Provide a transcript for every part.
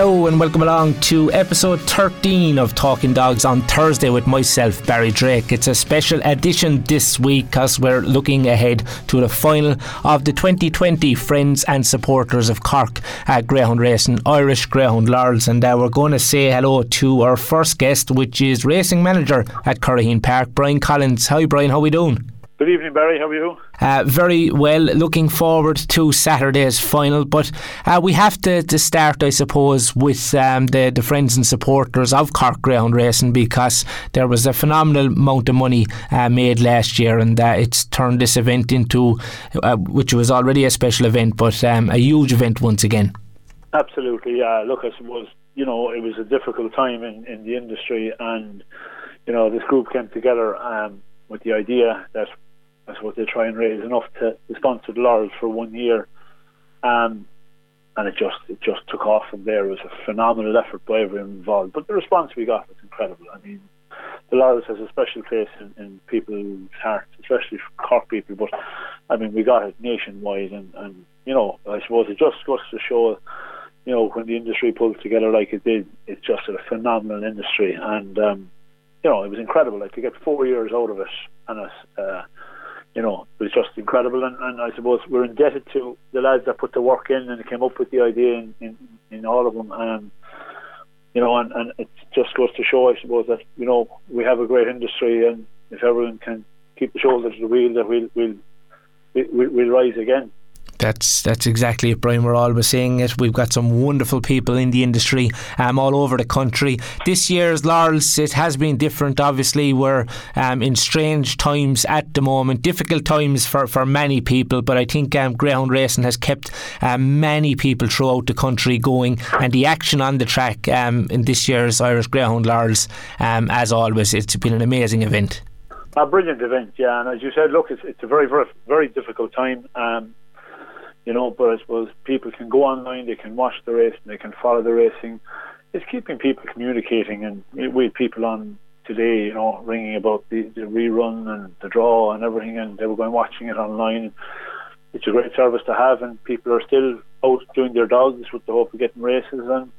Hello and welcome along to episode 13 of Talking Dogs on Thursday with myself, Barry Drake. It's a special edition this week because we're looking ahead to the final of the 2020 Friends and Supporters of Cork at Greyhound Racing Irish Greyhound Laurels. And uh, we're going to say hello to our first guest, which is racing manager at Curraheen Park, Brian Collins. Hi, Brian, how we doing? Good evening, Barry. How are you? Uh, very well. Looking forward to Saturday's final, but uh, we have to, to start, I suppose, with um, the, the friends and supporters of Cork Greyhound Racing because there was a phenomenal amount of money uh, made last year, and uh, it's turned this event into, uh, which was already a special event, but um, a huge event once again. Absolutely, yeah. Look, I suppose you know it was a difficult time in, in the industry, and you know this group came together um, with the idea that I suppose they try and raise enough to, to sponsor the Laurels for one year. Um, and it just it just took off from there. It was a phenomenal effort by everyone involved. But the response we got was incredible. I mean, the Laurels has a special place in, in people's hearts, especially for Cork people. But I mean, we got it nationwide, and, and you know, I suppose it just goes to show, you know, when the industry pulls together like it did, it's just a phenomenal industry, and um, you know, it was incredible. Like to get four years out of it, and a, uh, you know, it was just incredible. And, and I suppose we're indebted to the lads that put the work in and came up with the idea in, in, in all of them. Um, you know, and, and it just goes to show, I suppose, that, you know, we have a great industry and if everyone can keep the shoulder to the wheel, that we'll, we'll, we'll, we'll rise again. That's that's exactly it, Brian. We're always saying it. We've got some wonderful people in the industry um, all over the country. This year's Laurels, it has been different. Obviously, we're um, in strange times at the moment, difficult times for, for many people. But I think um, Greyhound Racing has kept um, many people throughout the country going, and the action on the track um, in this year's Irish Greyhound Laurels, um, as always, it's been an amazing event. A brilliant event, yeah. And as you said, look, it's, it's a very, very, very difficult time. Um, you know. But I suppose people can go online, they can watch the race, and they can follow the racing. It's keeping people communicating, and had people on today, you know, ringing about the, the rerun and the draw and everything, and they were going watching it online. It's a great service to have, and people are still out doing their dogs with the hope of getting races. And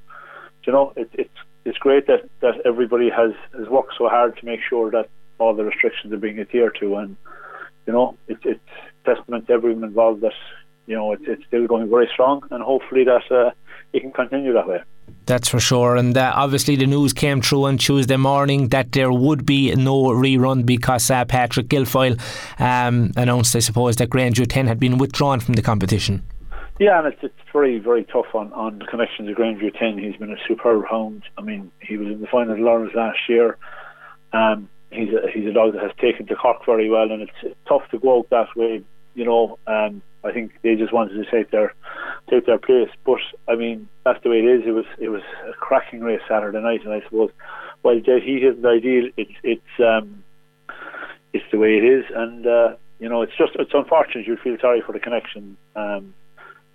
you know, it, it's it's great that, that everybody has, has worked so hard to make sure that all the restrictions are being adhered to, and you know, it, it's testament to everyone involved that you know, it's, it's still going very strong, and hopefully that uh, it can continue that way. That's for sure. And uh, obviously, the news came through on Tuesday morning that there would be no rerun because uh, Patrick Guilfoyle um, announced, I suppose, that Grangeview 10 had been withdrawn from the competition. Yeah, and it's, it's very, very tough on, on the connection to Grangeview 10. He's been a superb hound. I mean, he was in the final of Laurels last year. Um, he's, a, he's a dog that has taken to Cork very well, and it's tough to go out that way, you know. Um, I think they just wanted to take their take their place. But I mean, that's the way it is. It was it was a cracking race Saturday night, and I suppose while Jet Heat isn't ideal, it's it's um, it's the way it is, and uh, you know, it's just it's unfortunate. You feel sorry for the connection. Um,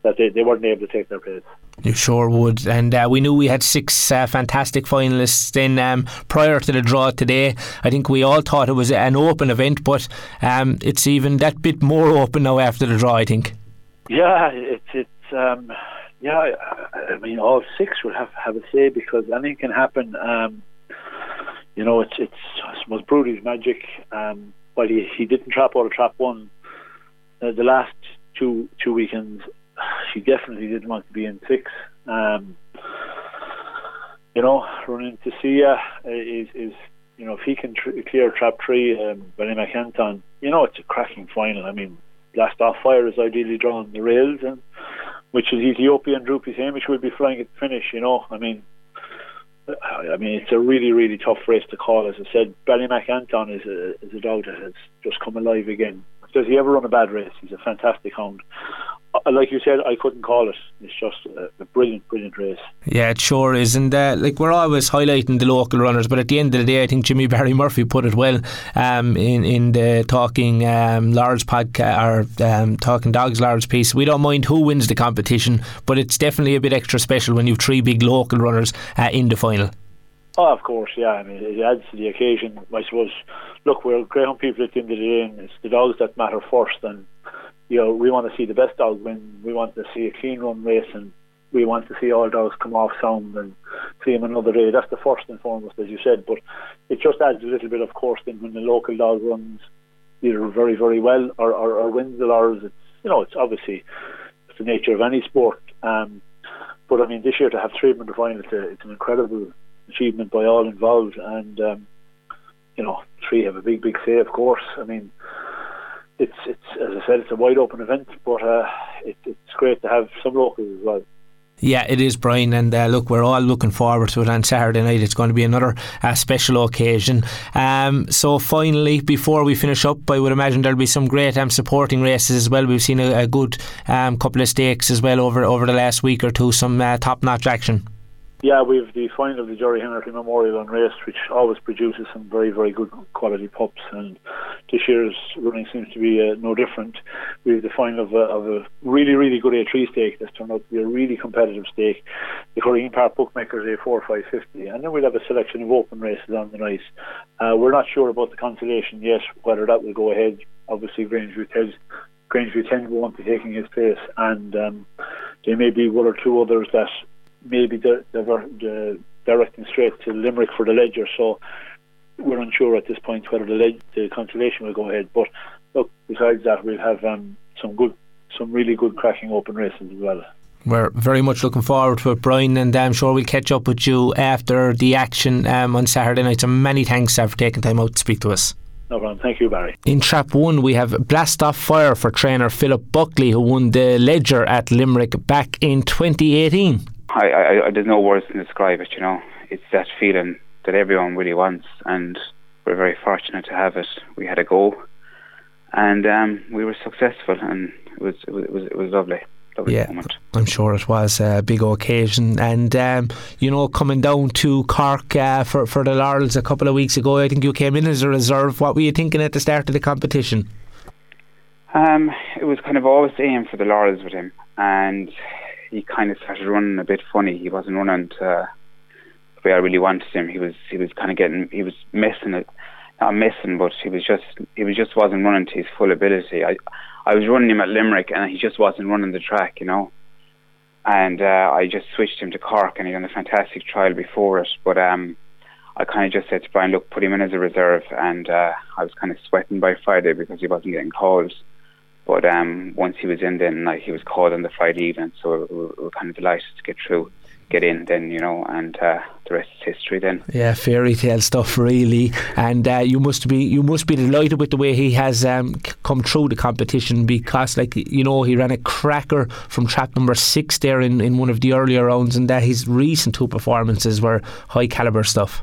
that they, they weren't able to take their place. You sure would. And uh, we knew we had six uh, fantastic finalists in um, prior to the draw today. I think we all thought it was an open event, but um, it's even that bit more open now after the draw, I think. Yeah, it's, it's um, yeah, I mean, all six will have, have a say because anything can happen. Um, you know, it's, it's, I suppose, Brody's magic. Um, while he, he didn't trap out of trap one, uh, the last two two weekends she definitely didn't want to be in six. Um, you know, running to Sia is is you know if he can tr- clear trap three, um, Ballymac Anton, you know it's a cracking final. I mean, Blast Off Fire is ideally drawn the rails, and which is Ethiopian Droopy Hamish will be flying at the finish. You know, I mean. I mean, it's a really, really tough race to call. As I said, Ballymac Anton is a is a dog that has just come alive again. Does he ever run a bad race? He's a fantastic hound. Uh, like you said, I couldn't call it. It's just a, a brilliant, brilliant race. Yeah, it sure is. And uh, like we're always highlighting the local runners, but at the end of the day, I think Jimmy Barry Murphy put it well um, in in the talking um, large podcast or um, talking dogs large piece. We don't mind who wins the competition, but it's definitely a bit extra special when you've three big local runners uh, in the final. Oh, of course, yeah. I mean, it adds to the occasion. I suppose. Look, we're greyhound people at the end of the day, and it's the dogs that matter first, and you know, we want to see the best dog win. We want to see a clean run race, and we want to see all dogs come off sound and see them another day. That's the first and foremost, as you said. But it just adds a little bit, of course, then when the local dog runs either very, very well or, or, or wins the Laurels. It's you know, it's obviously it's the nature of any sport. Um, but I mean, this year to have three in the final, it's, a, it's an incredible achievement by all involved, and um, you know, three have a big, big say, of course. I mean it's it's as I said, it's a wide open event, but uh, it, it's great to have some locals as well. Yeah, it is, Brian. And uh, look, we're all looking forward to it on Saturday night. It's going to be another uh, special occasion. Um, so, finally, before we finish up, I would imagine there'll be some great um, supporting races as well. We've seen a, a good um, couple of stakes as well over over the last week or two. Some uh, top notch action. Yeah, we've the final of the Gerry Henry Memorial on Race, which always produces some very, very good quality pups, and this year's running seems to be uh, no different. We have the final of a, of a really, really good A3 stake that's turned out to be a really competitive stake. The Colleen Park Bookmakers A4 550, and then we'll have a selection of open races on the night. Uh, we're not sure about the consolation yet, whether that will go ahead. Obviously, Grangeview tells Grangeview 10 won't be taking his place, and um, there may be one or two others that maybe they're, they're, directing straight to Limerick for the Leger. So we're unsure at this point whether the, leg- the consolation will go ahead. But look, besides that, we'll have um, some good, some really good cracking open races as well. We're very much looking forward to it, Brian, and I'm sure we'll catch up with you after the action um, on Saturday night. So many thanks uh, for taking time out to speak to us. No problem. Thank you, Barry. In Trap 1, we have Blast Off Fire for trainer Philip Buckley, who won the Leger at Limerick back in 2018. I, I, I, there's no words to describe it. You know, it's that feeling that everyone really wants, and we're very fortunate to have it. We had a go, and um, we were successful, and it was it was it was, it was lovely. yeah, moment. I'm sure it was a big occasion, and um, you know, coming down to Cork uh, for for the Laurels a couple of weeks ago, I think you came in as a reserve. What were you thinking at the start of the competition? Um, it was kind of always aim for the Laurels with him, and he kind of started running a bit funny. He wasn't running to the way I really wanted him. He was he was kind of getting he was missing it, not missing, but he was just he was just wasn't running to his full ability. I I was running him at Limerick, and he just wasn't running the track, you know. And uh, I just switched him to Cork, and he done a fantastic trial before it. But um, I kind of just said to Brian, look, put him in as a reserve, and uh, I was kind of sweating by Friday because he wasn't getting calls. But um, once he was in, then like he was called on the Friday evening, so we were, we were kind of delighted to get through, get in. Then you know, and uh, the rest is history. Then yeah, fairy tale stuff really. And uh, you must be you must be delighted with the way he has um, come through the competition because, like you know, he ran a cracker from trap number six there in, in one of the earlier rounds, and that his recent two performances were high caliber stuff.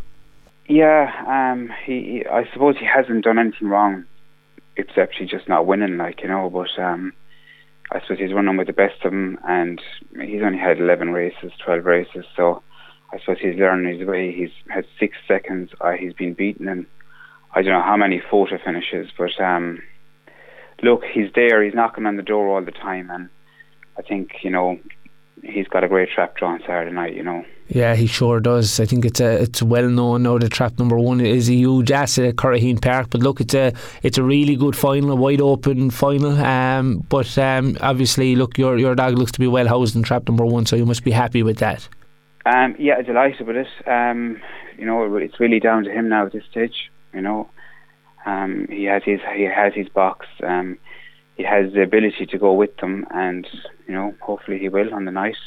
Yeah, um, he I suppose he hasn't done anything wrong it's actually just not winning, like you know. But um, I suppose he's running with the best of them, and he's only had 11 races, 12 races, so I suppose he's learning his way. He's had six seconds. Uh, he's been beaten, and I don't know how many photo finishes, but um, look, he's there. He's knocking on the door all the time, and I think you know he's got a great trap draw on Saturday night. You know. Yeah, he sure does. I think it's a it's well known now that trap number one is a huge asset at Curraheen Park. But look, it's a it's a really good final, a wide open final. Um, but um, obviously, look, your your dog looks to be well housed in trap number one, so you must be happy with that. Um, yeah, delighted with it. Um, you know, it's really down to him now at this stage. You know, um, he has his he has his box. Um, he has the ability to go with them, and you know, hopefully he will on the night.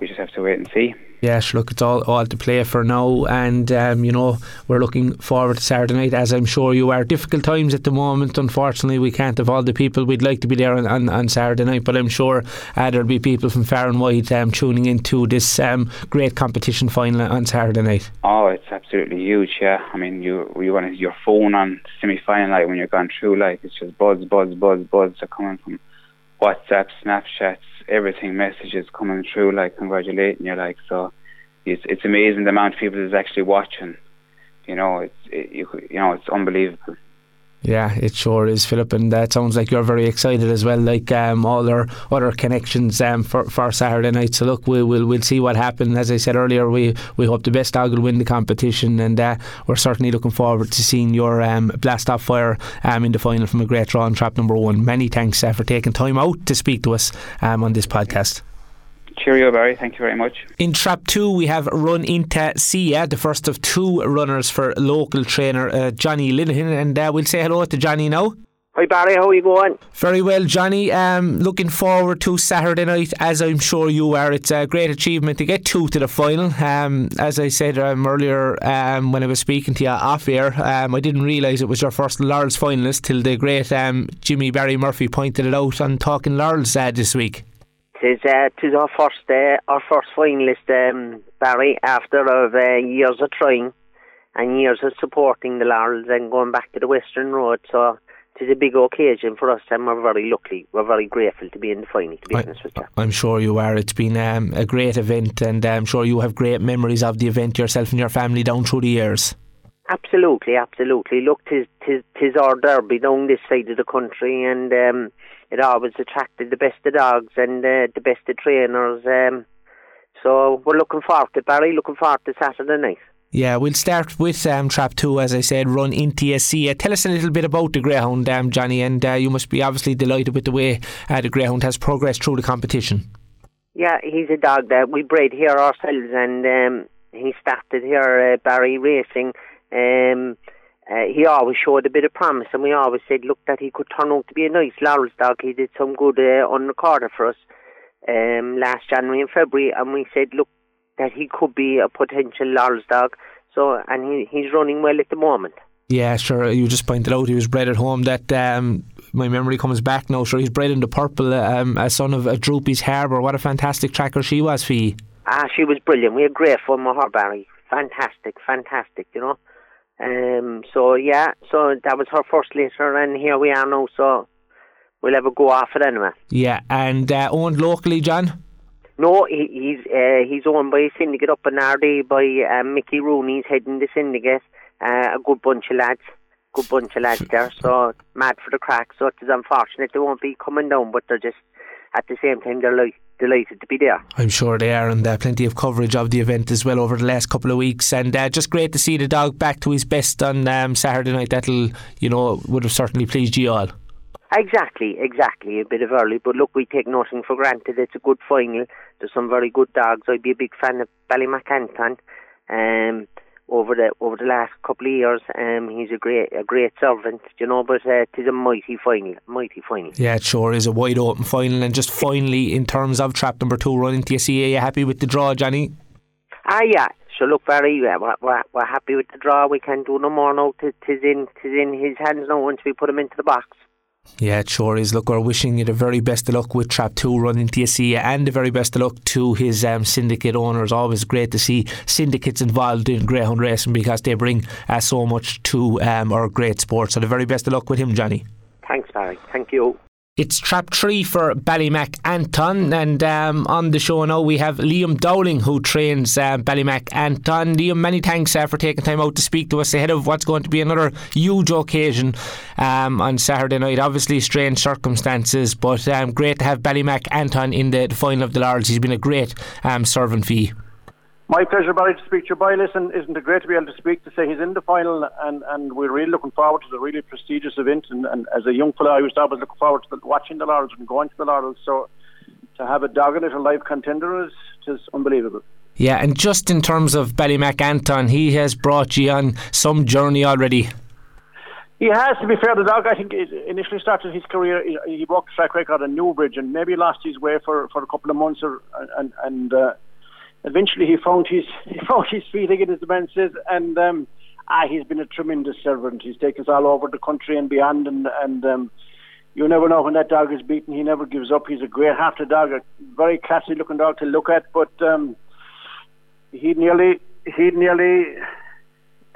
We just have to wait and see. Yes, look, it's all, all to play for now, and um, you know we're looking forward to Saturday night, as I'm sure you are. Difficult times at the moment. Unfortunately, we can't have all the people we'd like to be there on, on, on Saturday night, but I'm sure uh, there'll be people from far and wide um, tuning into this um, great competition final on Saturday night. Oh, it's absolutely huge. Yeah, I mean, you you want your phone on semi final night when you're going through, like it's just buzz, buzz, buzz, buzz are coming from WhatsApp, Snapchats, everything, messages coming through, like congratulating you, like so. It's it's amazing the amount of people that's actually watching. You know, it's it, you, you know it's unbelievable. Yeah, it sure is, Philip, and that sounds like you're very excited as well, like um, all our other connections um, for, for Saturday night. So look, we, will we'll see what happens. As I said earlier, we, we hope the best dog will win the competition, and uh, we're certainly looking forward to seeing your um, blast off fire um, in the final from a great draw on trap number one. Many thanks uh, for taking time out to speak to us um, on this podcast. Cheerio, Barry. Thank you very much. In trap two, we have Run Into Sia, the first of two runners for local trainer uh, Johnny Linehan. And uh, we'll say hello to Johnny now. Hi Barry, how are you going? Very well, Johnny. Um, looking forward to Saturday night, as I'm sure you are. It's a great achievement to get two to the final. Um, as I said um, earlier um, when I was speaking to you off air, um, I didn't realise it was your first Laurels finalist till the great um, Jimmy Barry Murphy pointed it out on Talking Laurels uh, this week. Tis, uh, tis our first uh, our first finalist, um, Barry, after of uh, years of trying and years of supporting the Laurels and going back to the Western Road. So it's a big occasion for us, and we're very lucky. We're very grateful to be in the final. To be I, honest with you, I'm sure you are. It's been um, a great event, and I'm sure you have great memories of the event yourself and your family down through the years. Absolutely, absolutely. Look, tis tis tis our derby down this side of the country, and. Um, it always attracted the best of dogs and uh, the best of trainers. Um, so we're looking forward to Barry, looking forward to Saturday night. Yeah, we'll start with um, Trap 2, as I said, run into a sea. Uh, tell us a little bit about the Greyhound, um, Johnny, and uh, you must be obviously delighted with the way uh, the Greyhound has progressed through the competition. Yeah, he's a dog that we bred here ourselves, and um, he started here, uh, Barry Racing. Um, uh, he always showed a bit of promise, and we always said, look, that he could turn out to be a nice Laurels dog. He did some good uh, on recorder for us um, last January and February, and we said, look, that he could be a potential Laurels dog. So, and he, he's running well at the moment. Yeah, sure. You just pointed out he was bred at home. That um, my memory comes back now. Sure, he's bred in the purple, um, a son of a Droopy's Harbour. What a fantastic tracker she was for you. Ah, she was brilliant. We had great fun with her, Barry. Fantastic, fantastic. You know. Um, so yeah, so that was her first litter, and here we are now. So we'll have a go off it anyway. Yeah, and uh, owned locally, John. No, he, he's uh, he's owned by a syndicate up in Ardee by uh, Mickey Rooney's heading the syndicate. Uh, a good bunch of lads, good bunch of lads there. So mad for the crack. So it's unfortunate they won't be coming down, but they're just at the same time they're like delighted to be there. I'm sure they are, and uh, plenty of coverage of the event as well over the last couple of weeks. And uh, just great to see the dog back to his best on um, Saturday night. That'll, you know, would have certainly pleased you all. Exactly, exactly. A bit of early, but look, we take nothing for granted. It's a good final. There's some very good dogs. I'd be a big fan of Ballymac Anton. Um, over the over the last couple of years. Um, he's a great a great servant, you know. But uh, it is a mighty final, mighty final. Yeah, it sure is a wide open final. And just finally, in terms of trap number two running TSC, are you happy with the draw, Johnny? Ah, yeah. So look, Barry, we're, we're, we're happy with the draw. We can't do no more now. Tis in tis in his hands now once we put him into the box. Yeah, it sure is. Look, we're wishing you the very best of luck with Trap 2 running TSC and the very best of luck to his um, syndicate owners. Always great to see syndicates involved in greyhound racing because they bring uh, so much to um, our great sport. So the very best of luck with him, Johnny. Thanks, Barry. Thank you. It's trap three for Ballymac Anton, and um, on the show now we have Liam Dowling who trains uh, Ballymac Anton. Liam, many thanks uh, for taking time out to speak to us ahead of what's going to be another huge occasion um, on Saturday night. Obviously, strange circumstances, but um, great to have Ballymac Anton in the, the final of the Laurels. He's been a great um, servant for you. My pleasure, Barry, to speak to your boy. Listen, isn't it great to be able to speak to say he's in the final, and, and we're really looking forward to the really prestigious event. And, and as a young fellow, I was always looking forward to the, watching the Laurels and going to the Laurels. So to have a dog in it, a live contender, is just unbelievable. Yeah, and just in terms of Ballymac Anton, he has brought you on some journey already. He has, to be fair, the dog, I think, initially started his career, he, broke the track record in Newbridge and maybe lost his way for, for a couple of months or, and, and uh, eventually he found his he found his feet again, as the man says, and um, ah, he's been a tremendous servant. He's taken us all over the country and beyond, and and um, you never know when that dog is beaten. He never gives up. He's a great half dog, a very classy looking dog to look at, but um, he nearly he nearly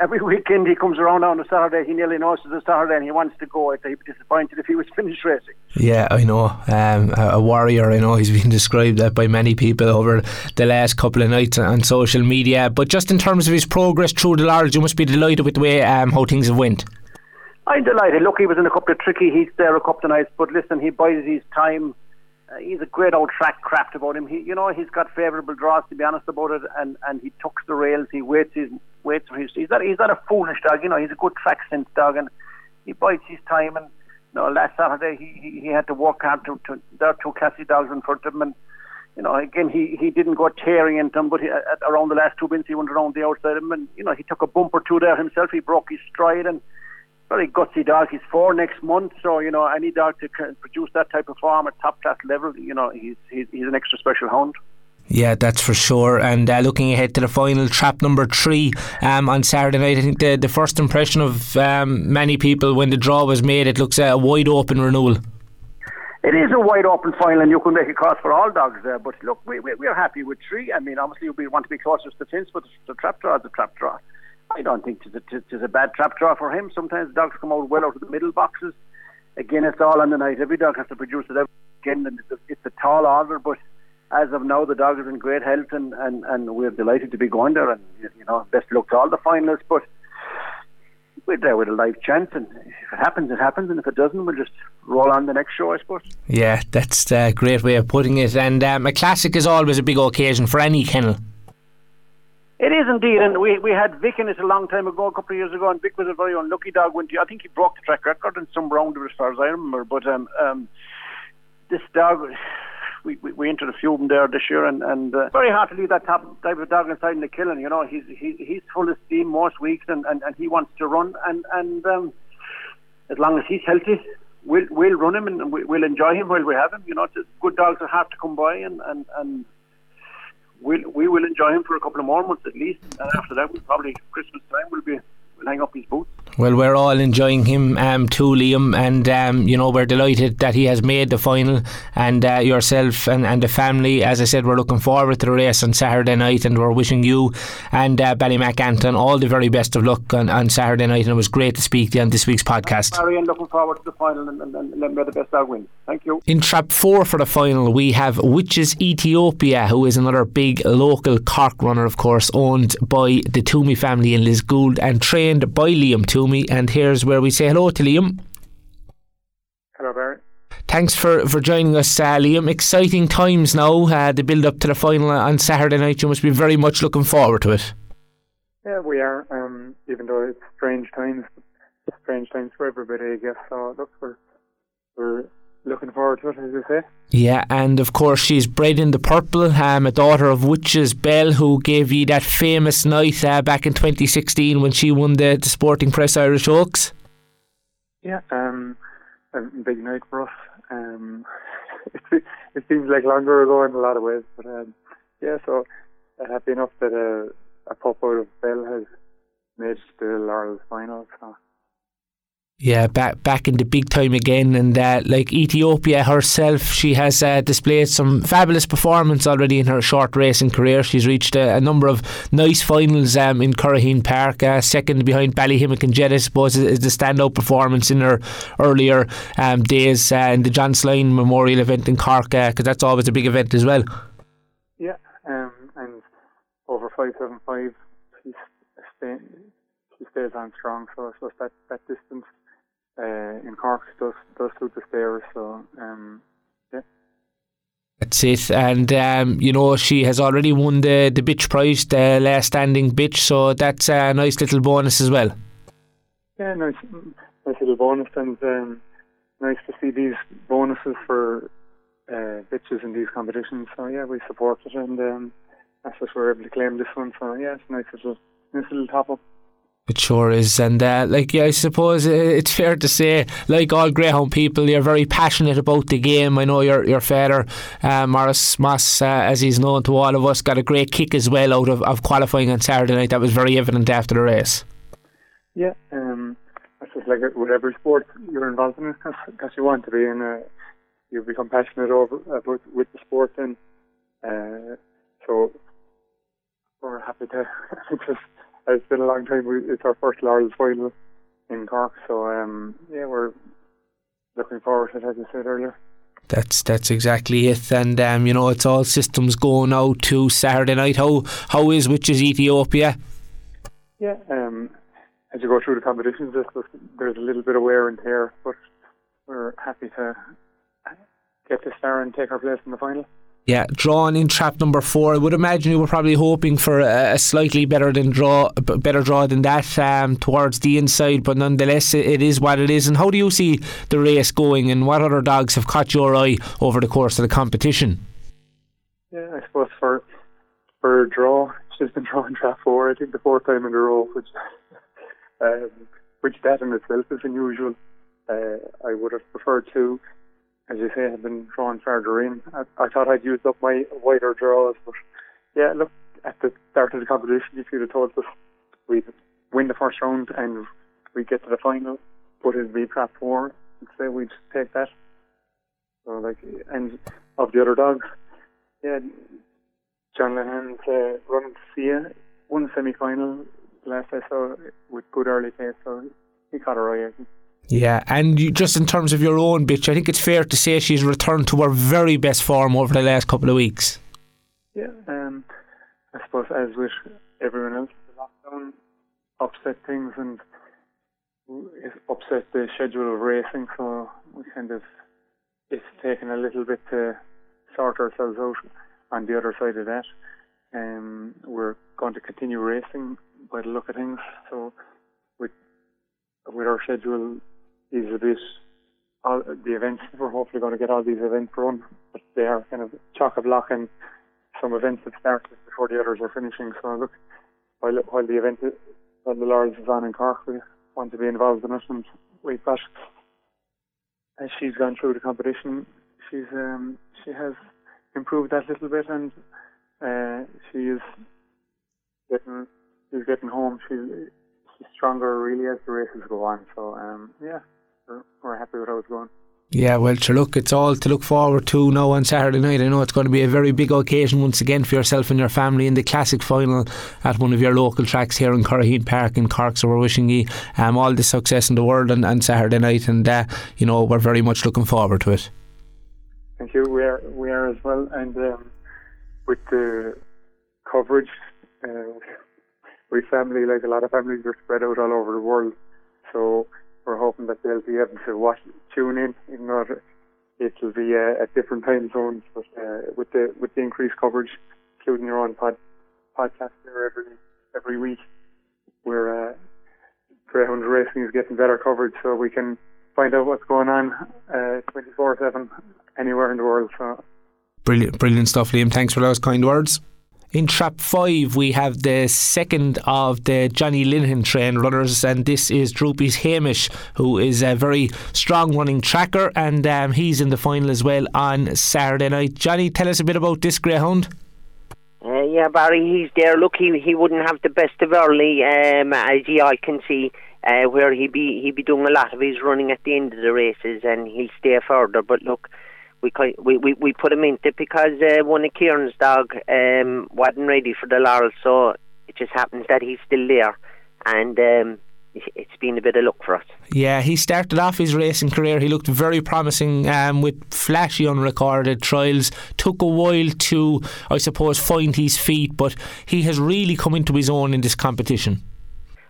every weekend he comes around on a Saturday, he nearly knows it's a Saturday and he wants to go. I'd be disappointed if he was finished racing. Yeah, I know. Um, a, a, warrior, I know he's been described that by many people over the last couple of nights on social media. But just in terms of his progress through the Laurels, you must be delighted with the way um, how things have went. I'm delighted. Look, he was in a couple of tricky heats there a couple of nights, but listen, he buys his time uh, he's a great old track craft about him. He, you know, he's got favourable draws to be honest about it, and, and he tucks the rails. He waits his waits for his. He's not he's not a foolish dog. You know, he's a good track sense dog, and he bides his time. And you know, last Saturday he he, he had to work hard to, to there are two classy dogs in front of him, and you know, again he he didn't go tearing into him, but he, at, around the last two bins he went around the outside of him, and you know he took a bump or two there himself. He broke his stride and very gutsy dog. He's four next month, so you know any dog to produce that type of form at top class level, you know he's he's, he's an extra special hound. Yeah, that's for sure. And uh, looking ahead to the final, trap number three um, on Saturday night, I think the, the first impression of um, many people when the draw was made, it looks a wide open renewal. It is a wide open final, and you can make a cross for all dogs there. But look, we, we, we're happy with three. I mean, obviously, we want to be closest to the fence, but the trap draw is a trap draw. I don't think it's a, it's a bad trap draw for him. Sometimes dogs come out well out of the middle boxes. Again, it's all on the night. Every dog has to produce it again, and it's a, it's a tall order. But as of now, the dog is in great health, and, and, and we're delighted to be going there. And you know, best luck to all the finalists. But we're there with a live chance, and if it happens, it happens, and if it doesn't, we'll just roll on the next show, I suppose. Yeah, that's a great way of putting it. And um, a classic is always a big occasion for any kennel. It is indeed, and we, we had Vic in it a long time ago, a couple of years ago, and Vic was a very unlucky dog. When I think he broke the track record in some round as far as I remember. But um, um, this dog, we, we, we entered a few of them there this year, and, and uh, very hard to leave that top type of dog inside in the killing. You know, he's he, he's full of steam most weeks, and, and, and he wants to run, and and um, as long as he's healthy, we'll we'll run him and we'll enjoy him while we have him. You know, good dogs are hard to come by, and and and we'll, we will enjoy him for a couple of more months at least. And after that, we'll probably Christmas time we'll be we'll up his boots. Well, we're all enjoying him um, too, Liam, and um, you know we're delighted that he has made the final, and uh, yourself and, and the family. As I said, we're looking forward to the race on Saturday night, and we're wishing you and uh, Ballymac Anton all the very best of luck on, on Saturday night. And it was great to speak to you on this week's podcast. Sorry, and looking forward to the final, and, and, and let the best dog win. Thank you. In trap four for the final, we have Witches Ethiopia, who is another big local Cork runner, of course, owned by the Toomey family in Lisgoold and trained by Liam Toomey. And here's where we say hello to Liam. Hello, Barry. Thanks for, for joining us, uh, Liam. Exciting times now, uh, the build up to the final on Saturday night. You must be very much looking forward to it. Yeah, we are. Um, even though it's strange times, strange times for everybody, I guess. So, look, we're, we're looking forward to it, as you say. Yeah, and of course she's bred in the purple. Um, a daughter of Witches Bell, who gave you that famous night uh, back in 2016 when she won the, the Sporting Press Irish Oaks. Yeah, um, a big night for us. Um, it, it seems like longer ago in a lot of ways, but um, yeah, so uh, happy enough that uh, a pop out of Bell has made the Laurels final. So yeah, back back in the big time again, and uh, like Ethiopia herself, she has uh, displayed some fabulous performance already in her short racing career. She's reached a, a number of nice finals um, in Curraheen Park, uh, second behind Ballyhimmock and Jet. I suppose is the standout performance in her earlier um, days uh, in the John Slynn Memorial event in Cork, because uh, that's always a big event as well. Yeah, um, and over five seven five, she stays on strong. So I that that distance uh, in Cork does does suit the stairs. So um, yeah. That's it, and um, you know she has already won the the bitch prize, the last standing bitch. So that's a nice little bonus as well. Yeah, nice, nice little bonus, and um, nice to see these bonuses for uh, bitches in these competitions. So yeah, we support it, and um, that's what we're able to claim this one. So yeah, it's nice little nice little top up. It sure is, and uh, like yeah, I suppose it's fair to say, like all greyhound people, you're very passionate about the game. I know your your father, uh, Morris Moss, uh, as he's known to all of us, got a great kick as well out of, of qualifying on Saturday night. That was very evident after the race. Yeah, um, it's just like with every sport you're involved in, because you want to be, and uh, you become passionate over about with the sport, and uh, so we're happy to just it's been a long time. We, it's our first Laurels final in Cork, so um, yeah, we're looking forward to it, as I said earlier. That's that's exactly it, and um, you know it's all systems going out to Saturday night. How how is Witches Ethiopia? Yeah, um, as you go through the competitions, there's a little bit of wear and tear, but we're happy to get this far and take our place in the final. Yeah, drawn in trap number four. I would imagine you were probably hoping for a, slightly better than draw, better draw than that um, towards the inside, but nonetheless, it is what it is. And how do you see the race going, and what other dogs have caught your eye over the course of the competition? Yeah, I suppose for for a draw, she's been drawing trap four. I think the fourth time in a row, which um, which that in itself is unusual. Uh, I would have preferred to as you say, have been drawn further in. I, I thought I'd used up my wider draws, but yeah, look, at the start of the competition, if you'd have told us we'd win the first round and we'd get to the final, but it'd be trap four, I'd say we'd take that. So, like, and of the other dogs, yeah, John Linehan's uh, running to won the semi final last I saw with good early pace, so he caught her eye, I think. Yeah, and you, just in terms of your own bitch, I think it's fair to say she's returned to her very best form over the last couple of weeks. Yeah, um, I suppose as with everyone else, the lockdown upset things and upset the schedule of racing, so we kind of it's taken a little bit to sort ourselves out on the other side of that. Um, we're going to continue racing by the look of things, so with with our schedule is a bit all the events. We're hopefully going to get all these events run, but they are kind of chock a block and some events have started before the others are finishing. So look, while while the event while the Laurels is on in Cork, we want to be involved in it, and we've got as she's gone through the competition, she's um, she has improved that little bit, and uh, she is getting she's getting home. She's she's stronger really as the races go on. So um, yeah, we're, happy with how it's going. Yeah, well, sure, look, it's all to look forward to now on Saturday night. I know it's going to be a very big occasion once again for yourself and your family in the classic final at one of your local tracks here in Curraheen Park in Cork. So we're wishing you um, all the success in the world on, on Saturday night, and uh, you know we're very much looking forward to it. Thank you. We are we are as well, and um, with the coverage, uh, we family like a lot of families are spread out all over the world, so we're hoping that they'll be able to watch, tune in, even though it'll be uh, at different time zones. But uh, with the with the increased coverage, including your own pod, podcast there every every week, we're uh, Greyhound Racing is getting better coverage, so we can find out what's going on uh, twenty four seven anywhere in the world. So. Brilliant, brilliant stuff, Liam. Thanks for those kind words. In trap five, we have the second of the Johnny Linehan train runners, and this is Droopy's Hamish, who is a very strong running tracker, and um, he's in the final as well on Saturday night. Johnny, tell us a bit about this greyhound. Uh, yeah, Barry, he's there. Look, he he wouldn't have the best of early, um, as you all can see, uh, where he be he be doing a lot of his running at the end of the races, and he'll stay further. But look, we we we, we put him into because uh, one of Kieran's dog um, wasn't ready for the laurel, so it just happens that he's still there, and um, it's been a bit of luck for us. Yeah, he started off his racing career. He looked very promising um, with flashy unrecorded trials. Took a while to, I suppose, find his feet, but he has really come into his own in this competition.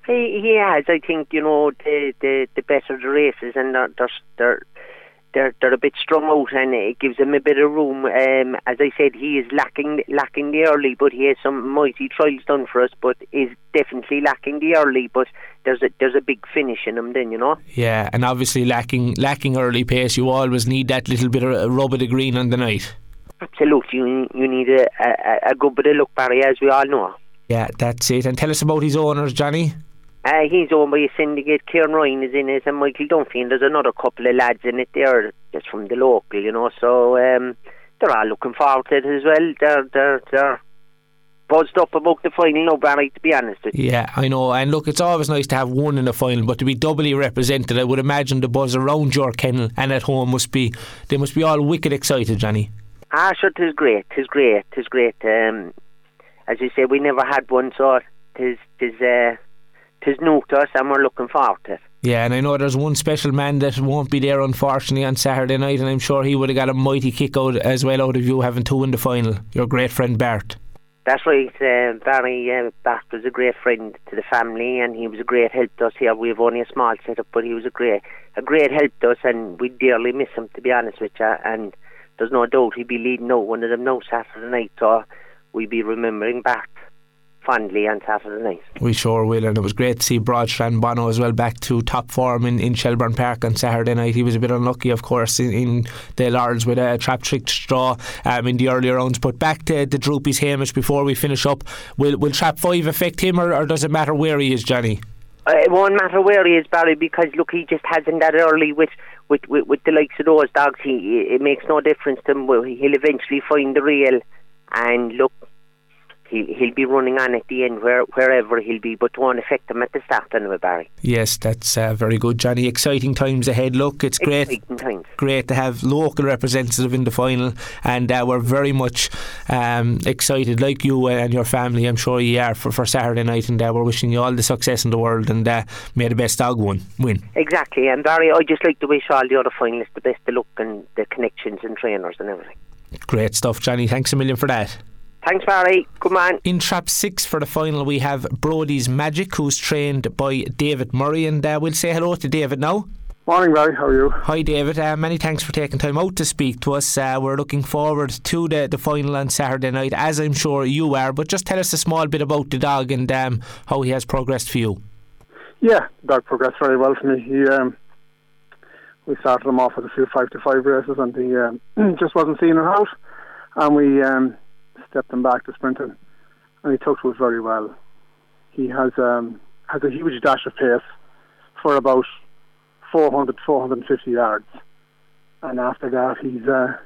He, he has. I think you know the the, the better the races, and they're, they're they're they're a bit strung out, and it gives him a bit of room. Um, as I said, he is lacking lacking the early, but he has some mighty trials done for us. But is definitely lacking the early, but there's a there's a big finish in him. Then you know. Yeah, and obviously lacking lacking early pace, you always need that little bit of a rub of the green on the night. Absolutely, you you need a, a, a good bit of luck, Barry, as we all know. Yeah, that's it. And tell us about his owners, Johnny. Uh, he's owned by a syndicate. Kieran Ryan is in it, and Michael Dunphy, and there's another couple of lads in it there, just from the local, you know. So um, they're all looking forward to it as well. They're they're they're buzzed up about the final now, Barry. To be honest. Yeah, I know. And look, it's always nice to have one in the final, but to be doubly represented, I would imagine the buzz around your kennel and at home must be they must be all wicked excited, Johnny. Ah, sure, tis great, tis great, tis great. Um, as you say, we never had one, so tis tis uh, tis new to us, and we're looking forward to it. Yeah, and I know there's one special man that won't be there unfortunately on Saturday night, and I'm sure he would have got a mighty kick out as well out of you having two in the final. Your great friend Bart. That's right, uh, Barry. Uh, Bart was a great friend to the family, and he was a great help to us here. We have only a small setup, but he was a great, a great help to us, and we dearly miss him, to be honest with you. And there's no doubt he'd be leading out one of them now Saturday night, so we'd be remembering Bart fondly on Saturday night. We sure will, and it was great to see Brod Bono as well back to top form in, in Shelbourne Park on Saturday night. He was a bit unlucky, of course, in, in the Laurels with a trap trick straw um, in the earlier rounds. But back to the Droopy's Hamish before we finish up. Will, will trap five affect him, or, or does it matter where he is, Johnny? Uh, it won't matter where he is, Barry, because look, he just hasn't that early with, with, with, with the likes of those dogs. He it makes no difference to him. He'll eventually find the real. And look, he, he'll be running on at the end where, wherever he'll be, but won't affect him at the start anyway, Barry. Yes, that's uh, very good, Johnny. Exciting times ahead. Look, it's great, great to have local representative in the final, and uh, we're very much um, excited, like you and your family. I'm sure you are for, for Saturday night, and uh, we're wishing you all the success in the world, and uh, may the best dog win. Win. Exactly, and Barry, I just like to wish all the other finalists the best of luck and the connections and trainers and everything. Great stuff, Johnny. Thanks a million for that. Thanks, Barry. Good man. In trap six for the final, we have Brody's Magic, who's trained by David Murray, and uh, we'll say hello to David now. Morning, Barry. How are you? Hi, David. Uh, many thanks for taking time out to speak to us. Uh, we're looking forward to the, the final on Saturday night, as I'm sure you are. But just tell us a small bit about the dog and um, how he has progressed for you. Yeah, the dog progressed very well for me. He, um, we started him off with a few five to five races, and he um, just wasn't seeing it out. And we um, stepped him back to sprinting, and he took to it very well. He has um, has a huge dash of pace for about 400, 450 yards, and after that he's uh,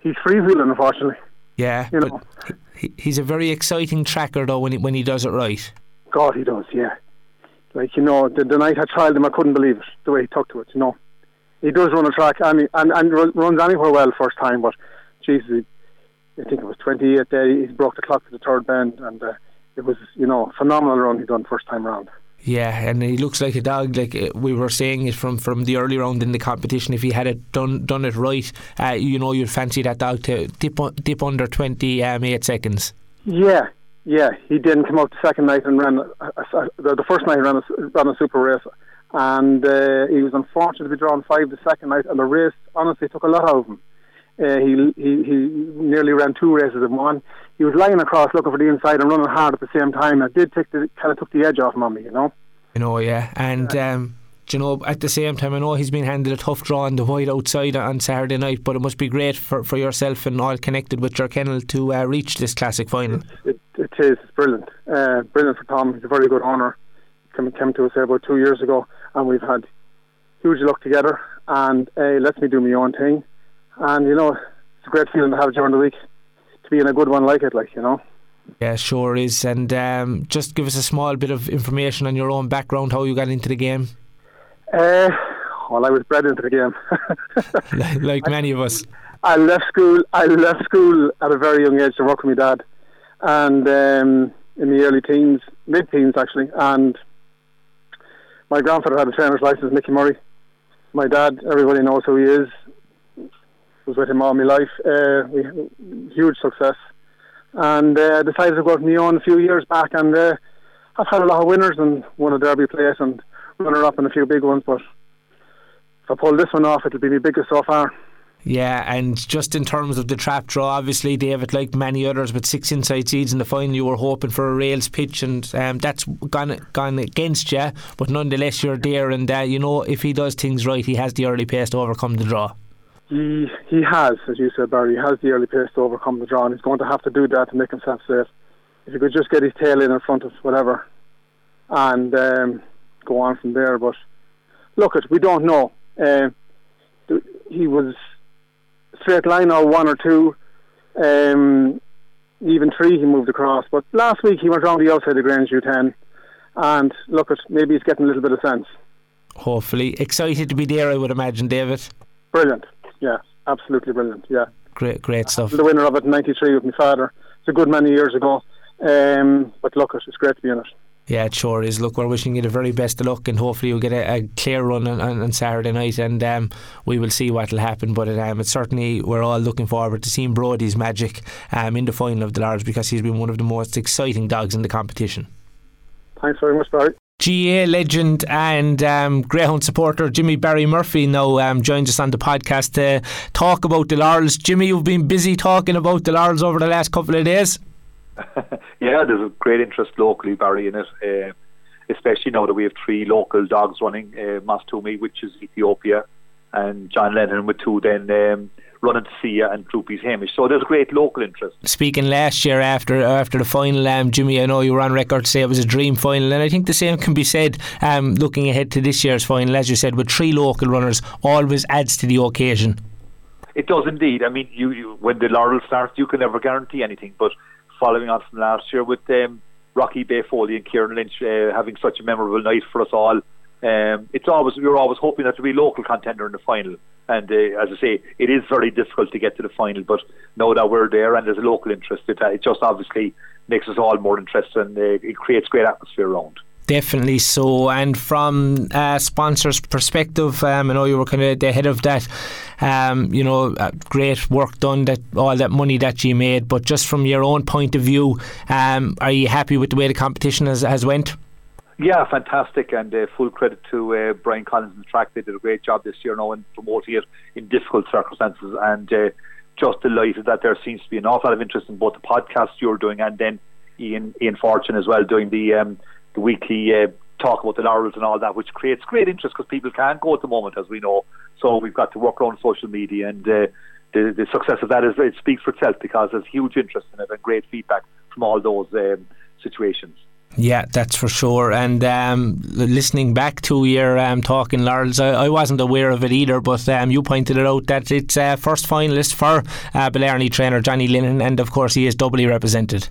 he's freewheeling, unfortunately. Yeah, you know, he, he's a very exciting tracker though when he, when he does it right. God, he does. Yeah, like you know, the, the night I tried him, I couldn't believe it the way he took to it. You know, he does run a track and he, and, and runs anywhere well first time, but Jesus, I think it was 28 there. He broke the clock to the third bend, and uh, it was you know phenomenal run he done first time round. Yeah, and he looks like a dog. Like uh, we were saying it from, from the early round in the competition. If he had it done done it right, uh, you know, you'd fancy that dog to dip dip under twenty um, eight seconds. Yeah, yeah. He didn't come out the second night and ran a, a, the, the first night he ran a, ran a super race, and uh, he was unfortunate to be drawn five the second night, and the race honestly took a lot out of him. Uh, he, he he nearly ran two races in one. He was lying across looking for the inside and running hard at the same time. It did take the kind of took the edge off Mummy, you know. You know, yeah, and. Um, you know, at the same time, I know he's been handed a tough draw on the wide outside on Saturday night, but it must be great for, for yourself and all connected with your kennel to uh, reach this classic final. It, it, it is. It's brilliant. Uh, brilliant for Tom. He's a very good owner. Came, came to us about two years ago, and we've had huge luck together. And uh, lets me do my own thing. And you know, it's a great feeling to have during the week to be in a good one like it, like you know. Yeah, sure is. And um, just give us a small bit of information on your own background, how you got into the game. Uh, well, I was bred into the game, like, like many of us. I left school. I left school at a very young age to work with my dad, and um, in the early teens, mid-teens actually, and my grandfather had a trainer's license, Mickey Murray. My dad, everybody knows who he is was with him all my life. Uh, we, huge success. And uh, decided to go out on my own a few years back. And uh, I've had a lot of winners and won a Derby place and runner up in a few big ones. But if I pull this one off, it'll be my biggest so far. Yeah, and just in terms of the trap draw, obviously, David, like many others, with six inside seeds in the final, you were hoping for a rails pitch, and um, that's gone gone against you. But nonetheless, you're there, and uh, you know if he does things right, he has the early pace to overcome the draw. He he has, as you said, Barry. He has the early pace to overcome the draw, and he's going to have to do that to make himself safe. If he could just get his tail in in front of whatever, and um, go on from there. But look, it we don't know. Uh, he was straight line or one or two, um, even three. He moved across, but last week he went around the outside of Grangeview 10, and look, at maybe he's getting a little bit of sense. Hopefully, excited to be there. I would imagine, David. Brilliant yeah, absolutely brilliant. Yeah, great, great stuff. The winner of it in '93 with my father. It's a good many years ago, um, but look, it's great to be in it. Yeah, it sure is. Look, we're wishing you the very best of luck, and hopefully you'll get a, a clear run on, on, on, Saturday night, and um, we will see what will happen. But it, um, it's certainly we're all looking forward to seeing Brody's magic um, in the final of the Laurels because he's been one of the most exciting dogs in the competition. Thanks very much, Barry. GAA legend and um, Greyhound supporter Jimmy Barry Murphy now um, joins us on the podcast to talk about the Laurels. Jimmy, you've been busy talking about the Laurels over the last couple of days. yeah, there's a great interest locally, Barry, in it. Uh, especially now that we have three local dogs running, uh, Mastumi, Witches Ethiopia, and John Linehan with two then um, running to Sia and Droopy's Hamish. So there's great local interest. Speaking last year after after the final, um, Jimmy, I know you were on record to say it was a dream final, and I think the same can be said um, looking ahead to this year's final. As you said, with three local runners, always adds to the occasion. It does indeed. I mean, you, you when the laurel starts, you can never guarantee anything, but following on from last year with um, Rocky Bay Foley and Kieran Lynch uh, having such a memorable night for us all. Um, it's always we are always hoping that to be local contender in the final. And uh, as I say, it is very difficult to get to the final. But now that we're there and there's a local interest, it, uh, it just obviously makes us all more interested and uh, it creates great atmosphere around. Definitely so. And from a sponsors' perspective, um, I know you were kind of the head of that. Um, you know, uh, great work done. That all that money that you made. But just from your own point of view, um, are you happy with the way the competition has, has went? Yeah, fantastic, and uh, full credit to uh, Brian Collins and the track. They did a great job this year now in promoting it in difficult circumstances, and uh, just delighted that there seems to be an awful lot of interest in both the podcast you're doing and then Ian Ian Fortune as well doing the um, the weekly uh, talk about the laurels and all that, which creates great interest because people can't go at the moment, as we know. So we've got to work around social media, and uh, the, the success of that is it speaks for itself because there's huge interest in it and great feedback from all those um, situations. Yeah, that's for sure. And um, listening back to your um, talking, Laurels, I, I, wasn't aware of it either, but um, you pointed it out that it's uh, first finalist for uh, Blarney trainer Johnny Linehan, and of course he is doubly represented.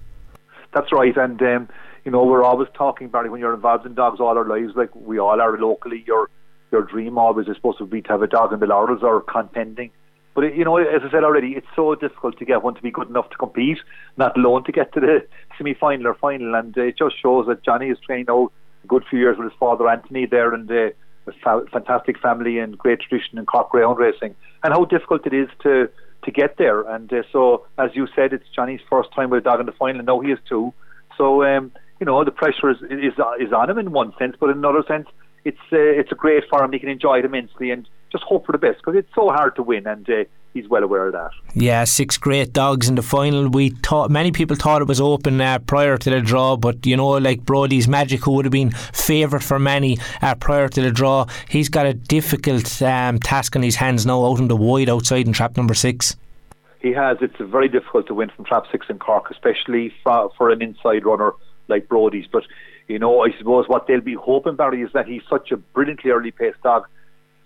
That's right, and um, you know, we're always talking, Barry, when you're involved in dogs all our lives, like we all are locally, your your dream always is supposed to be to have a dog in the laurels or contending. But, you know, as I said already, it's so difficult to get one to be good enough to compete, not alone to get to the semi final or final. And it just shows that Johnny is training now a good few years with his father Anthony there and uh, a fa- fantastic family and great tradition in Cork Greyhound racing, and how difficult it is to to get there. And uh, so, as you said, it's Johnny's first time with a dog in the final, and now he is too. So, um, you know, the pressure is, is is on him in one sense, but in another sense, it's uh, it's a great for him. He can enjoy it immensely and just hope for the best because it's so hard to win, and uh, he's well aware of that. Yeah, six great dogs in the final. We thought many people thought it was open uh, prior to the draw, but you know, like Brody's Magic, who would have been favourite for many uh, prior to the draw, he's got a difficult um, task on his hands now, out in the wide outside in trap number six. He has. It's very difficult to win from trap six in Cork, especially for, for an inside runner like Brody's. But you know, I suppose what they'll be hoping, Barry, is that he's such a brilliantly early paced dog.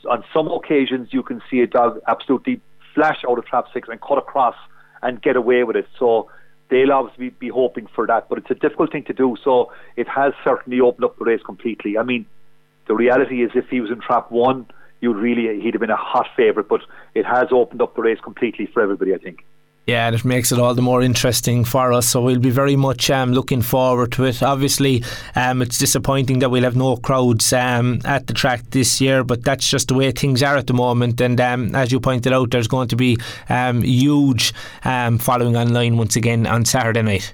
On some occasions, you can see a dog absolutely flash out of trap six and cut across and get away with it. So they'll obviously be hoping for that, but it's a difficult thing to do. So it has certainly opened up the race completely. I mean, the reality is, if he was in trap one, you'd really he'd have been a hot favourite, but it has opened up the race completely for everybody. I think. Yeah, and it makes it all the more interesting for us. So we'll be very much um, looking forward to it. Obviously, um, it's disappointing that we'll have no crowds um, at the track this year, but that's just the way things are at the moment. And um, as you pointed out, there's going to be um, huge um, following online once again on Saturday night.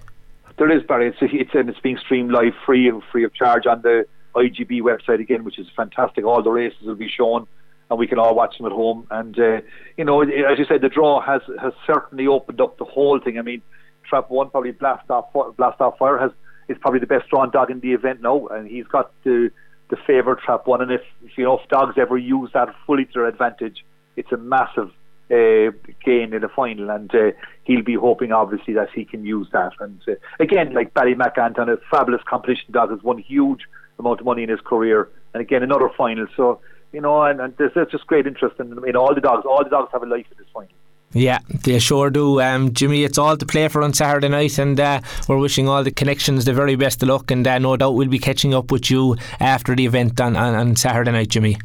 There is, Barry. It's, it's, it's being streamed live free and free of charge on the IGB website again, which is fantastic. All the races will be shown and we can all watch them at home. And uh, you know, as you said, the draw has has certainly opened up the whole thing. I mean, Trap One probably blast off blast off fire has is probably the best drawn dog in the event now, and he's got the the favourite Trap One. And if, you know if dogs ever use that fully to their advantage, it's a massive uh, gain in the final, and uh, he'll be hoping obviously that he can use that. And uh, again, like Ballymac a fabulous competition dog, has won huge amount of money in his career, and again another final. So you know, and, and there's, there's just great interest in, in all the dogs. All the dogs have a life at this point. Yeah, they sure do. Um, Jimmy, it's all to play for on Saturday night, and uh, we're wishing all the connections the very best of luck. And uh, no doubt we'll be catching up with you after the event on, on, on Saturday night, Jimmy.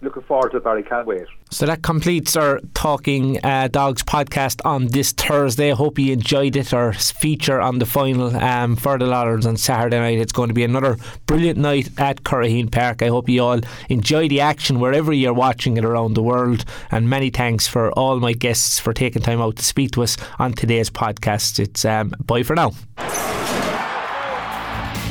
Looking forward to it, Barry. Can't wait. So that completes our Talking uh, Dogs podcast on this Thursday. Hope you enjoyed it. Our feature on the final um, for the Laurels on Saturday night. It's going to be another brilliant night at Curraheen Park. I hope you all enjoy the action wherever you're watching it around the world. And many thanks for all my guests for taking time out to speak to us on today's podcast. It's um, bye for now.